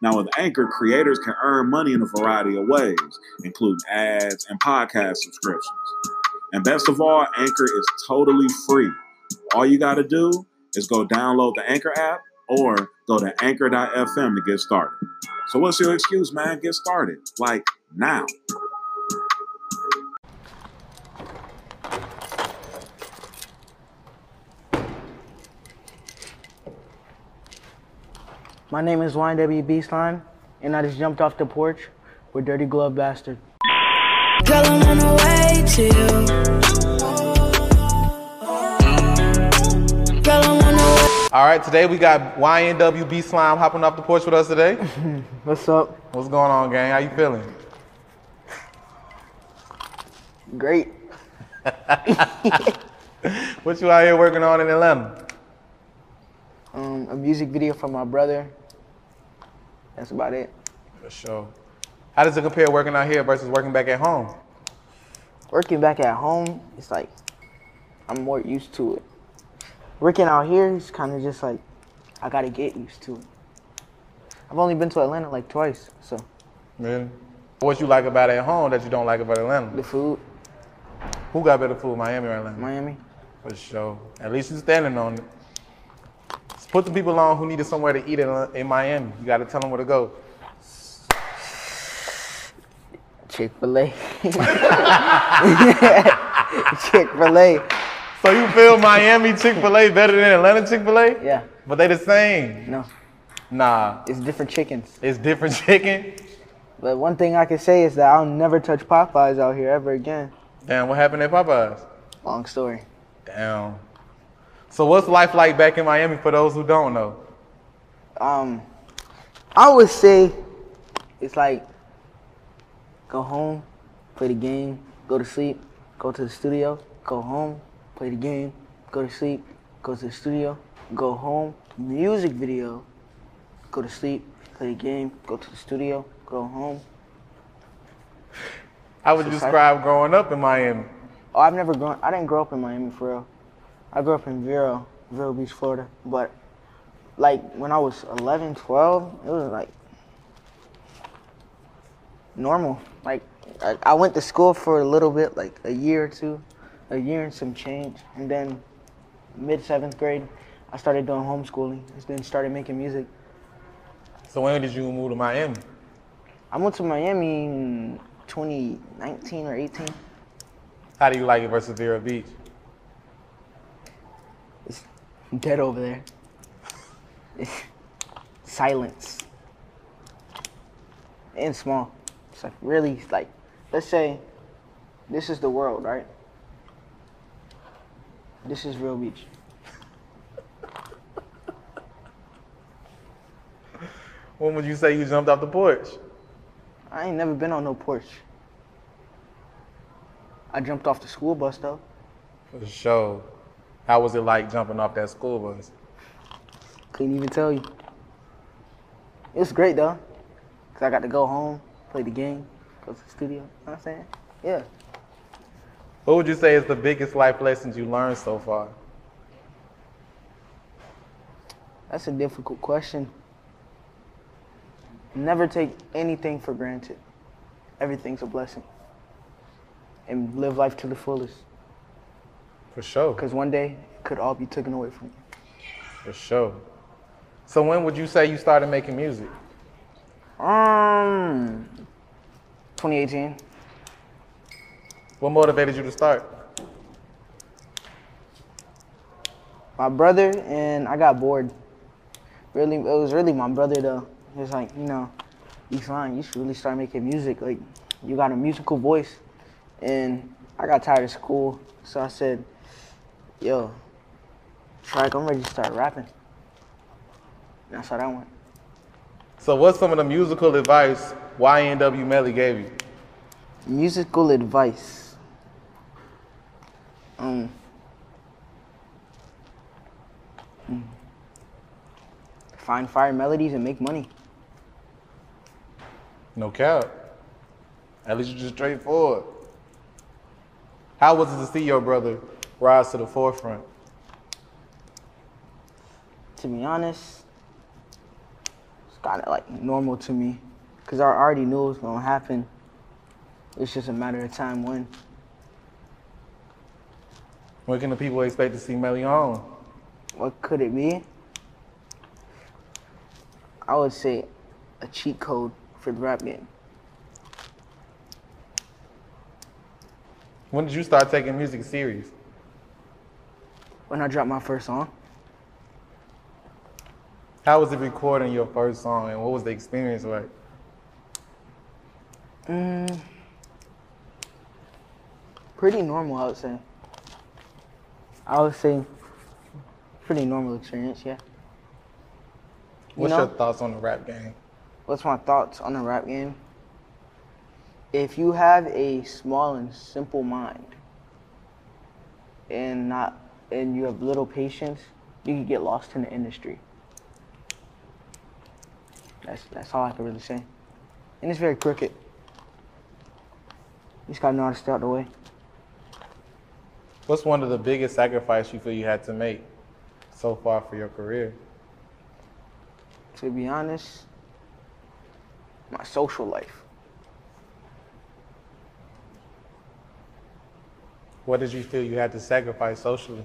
Now, with Anchor, creators can earn money in a variety of ways, including ads and podcast subscriptions. And best of all, Anchor is totally free. All you got to do is go download the Anchor app or go to anchor.fm to get started. So, what's your excuse, man? Get started. Like now. My name is YNW BSlime, and I just jumped off the porch with Dirty Glove Bastard. Girl, I'm on the way to you. Girl, I'm on the way. All right, today we got YNW BSlime hopping off the porch with us today. What's up? What's going on, gang? How you feeling? Great. What you out here working on in Atlanta? A music video for my brother. That's about it. For sure. How does it compare working out here versus working back at home? Working back at home, it's like I'm more used to it. Working out here is kind of just like I gotta get used to it. I've only been to Atlanta like twice, so Really? What you like about at home that you don't like about Atlanta? the food, Who got better food, Miami or Atlanta? Miami. For sure. At least you're standing on it. Put the people on who needed somewhere to eat in, uh, in Miami. You got to tell them where to go. Chick Fil A. Chick Fil A. So you feel Miami Chick-fil-A better than Atlanta Chick-fil-A? Yeah. But they the same. No, Nah, it's different chickens. it's different chicken. But one thing I can say is that I'll never touch Popeyes out here ever again. Damn, what happened at Popeyes? Long story. Damn. So what's life like back in Miami for those who don't know? Um, I would say it's like go home, play the game, go to sleep, go to the studio, go home, play the game, go to sleep, go to the studio, go home, music video, go to sleep, play the game, go to the studio, go home. How would you describe growing up in Miami? Oh, I've never grown. I didn't grow up in Miami for real. I grew up in Vero, Vero Beach, Florida. But like when I was 11, 12, it was like normal. Like I, I went to school for a little bit, like a year or two, a year and some change, and then mid seventh grade, I started doing homeschooling. and Then started making music. So when did you move to Miami? I moved to Miami in 2019 or 18. How do you like it versus Vero Beach? Dead over there. Silence. And small. It's like really like let's say this is the world, right? This is Vero Beach. When would you say you jumped off the porch? I ain't never been on no porch. I jumped off the school bus though. For sure. How was it like jumping off that school bus? Couldn't even tell you. It was great though. Cause I got to go home, play the game, go to the studio. You know what I'm saying? Yeah. What would you say is the biggest life lessons you learned so far? That's a difficult question. Never take anything for granted. Everything's a blessing. And live life to the fullest. For sure. Because one day it could all be taken away from you. For sure. So when would you say you started making music? Um, 2018. What motivated you to start? My brother and I got bored. Really, it was really my brother though. He was like, you know, you fine. You should really start making music. Like, you got a musical voice. And I got tired of school, so I said, yo, Shrike, I'm ready to start rapping. And that's how that went. So what's some of the musical advice YNW Melly gave you? Musical advice. Um. hmm. Find fire melodies and make money. No cap. At least you're just straightforward. How was it to see your brother rise to the forefront? To be honest, it's kind of like normal to me, cause I already knew it was gonna happen. It's just a matter of time when. When can the people expect to see Melly on? What could it be? I would say a cheat code for the rap game. When did you start taking music serious? When I dropped my first song, How was it recording your first song and what was the experience like? mm, pretty normal, I would say. I would say pretty normal experience, yeah. You What's know? your thoughts on the rap game? What's my thoughts on the rap game? If you have a small and simple mind and not and you have little patience, you can get lost in the industry. That's that's all I can really say. And it's very crooked. You just gotta know how to stay out the way. What's one of the biggest sacrifices you feel you had to make so far for your career? To be honest, my social life. What did you feel you had to sacrifice socially?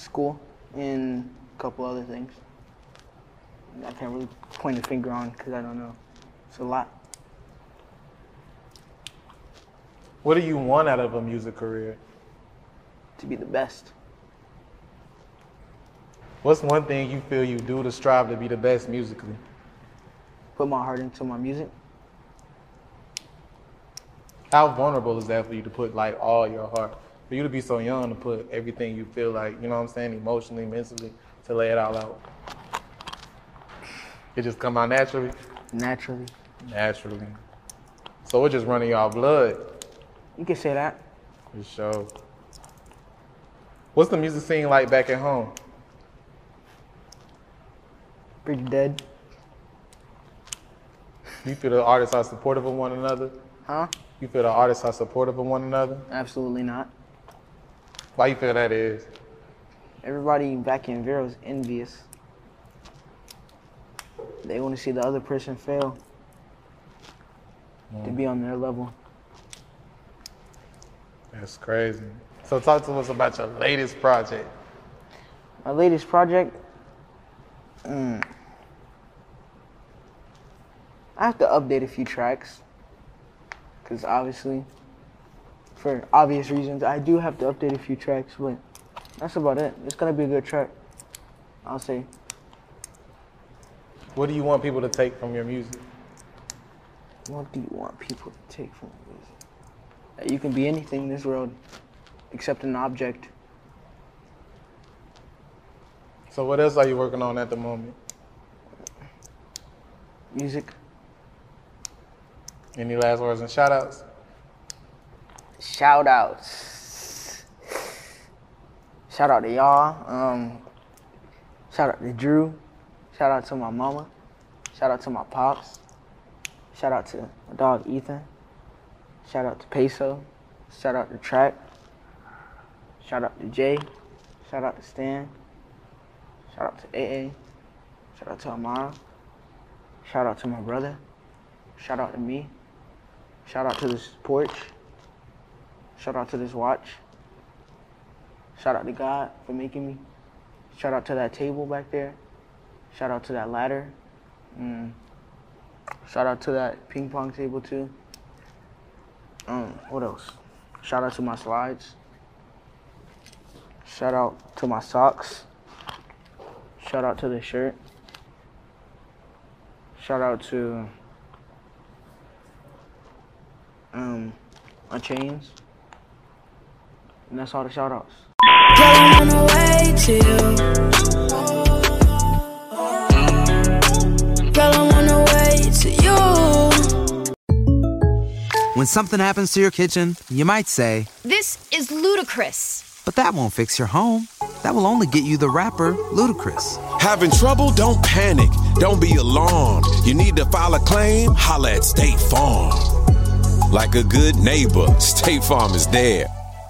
School and a couple other things. I can't really point a finger on because I don't know. It's a lot. What do you want out of a music career? To be the best. What's one thing you feel you do to strive to be the best musically? Put my heart into my music. How vulnerable is that for you to put like all your heart? For you to be so young to put everything you feel like, you know what I'm saying, emotionally, mentally, to lay it all out. It just come out naturally? Naturally. Naturally. So it just running y'all blood. You can say that. For sure. What's the music scene like back at home? Pretty dead. You feel the artists are supportive of one another? Huh? You feel the artists are supportive of one another? Absolutely not. Why you feel that is? Everybody back in Vero is envious. They want to see the other person fail to be on their level. That's crazy. So talk to us about your latest project. My latest project, mm, I have to update a few tracks. Because obviously, for obvious reasons, I do have to update a few tracks, but that's about it. It's to be a good track, I'll say. What do you want people to take from your music? What do you want people to take from your music? That you can be anything in this world except an object. So what else are you working on at the moment? Music. Any last words and shout outs? Shout outs. Shout out to y'all. Um, shout out to Drew. Shout out to my mama. Shout out to my pops. Shout out to my dog Ethan. Shout out to Peso. Shout out to Track. Shout out to Jay. Shout out to Stan. Shout out to AA. Shout out to Amara. Shout out to my brother. Shout out to me. Shout out to this porch. Shout out to this watch. Shout out to God for making me. Shout out to that table back there. Shout out to that ladder. Mm. Shout out to that ping pong table too. Um, what else? Shout out to my slides. Shout out to my socks. Shout out to the shirt. Shout out to um my chains. And that's all the shout outs. Girl, I'm on the way to you. Girl, I'm on the way to you. When something happens to your kitchen, you might say, This is ludicrous. but that won't fix your home. That will only get you the rapper, Ludacris. Having trouble? Don't panic. Don't be alarmed. You need to file a claim? Holla at State Farm. Like a good neighbor, State Farm is there.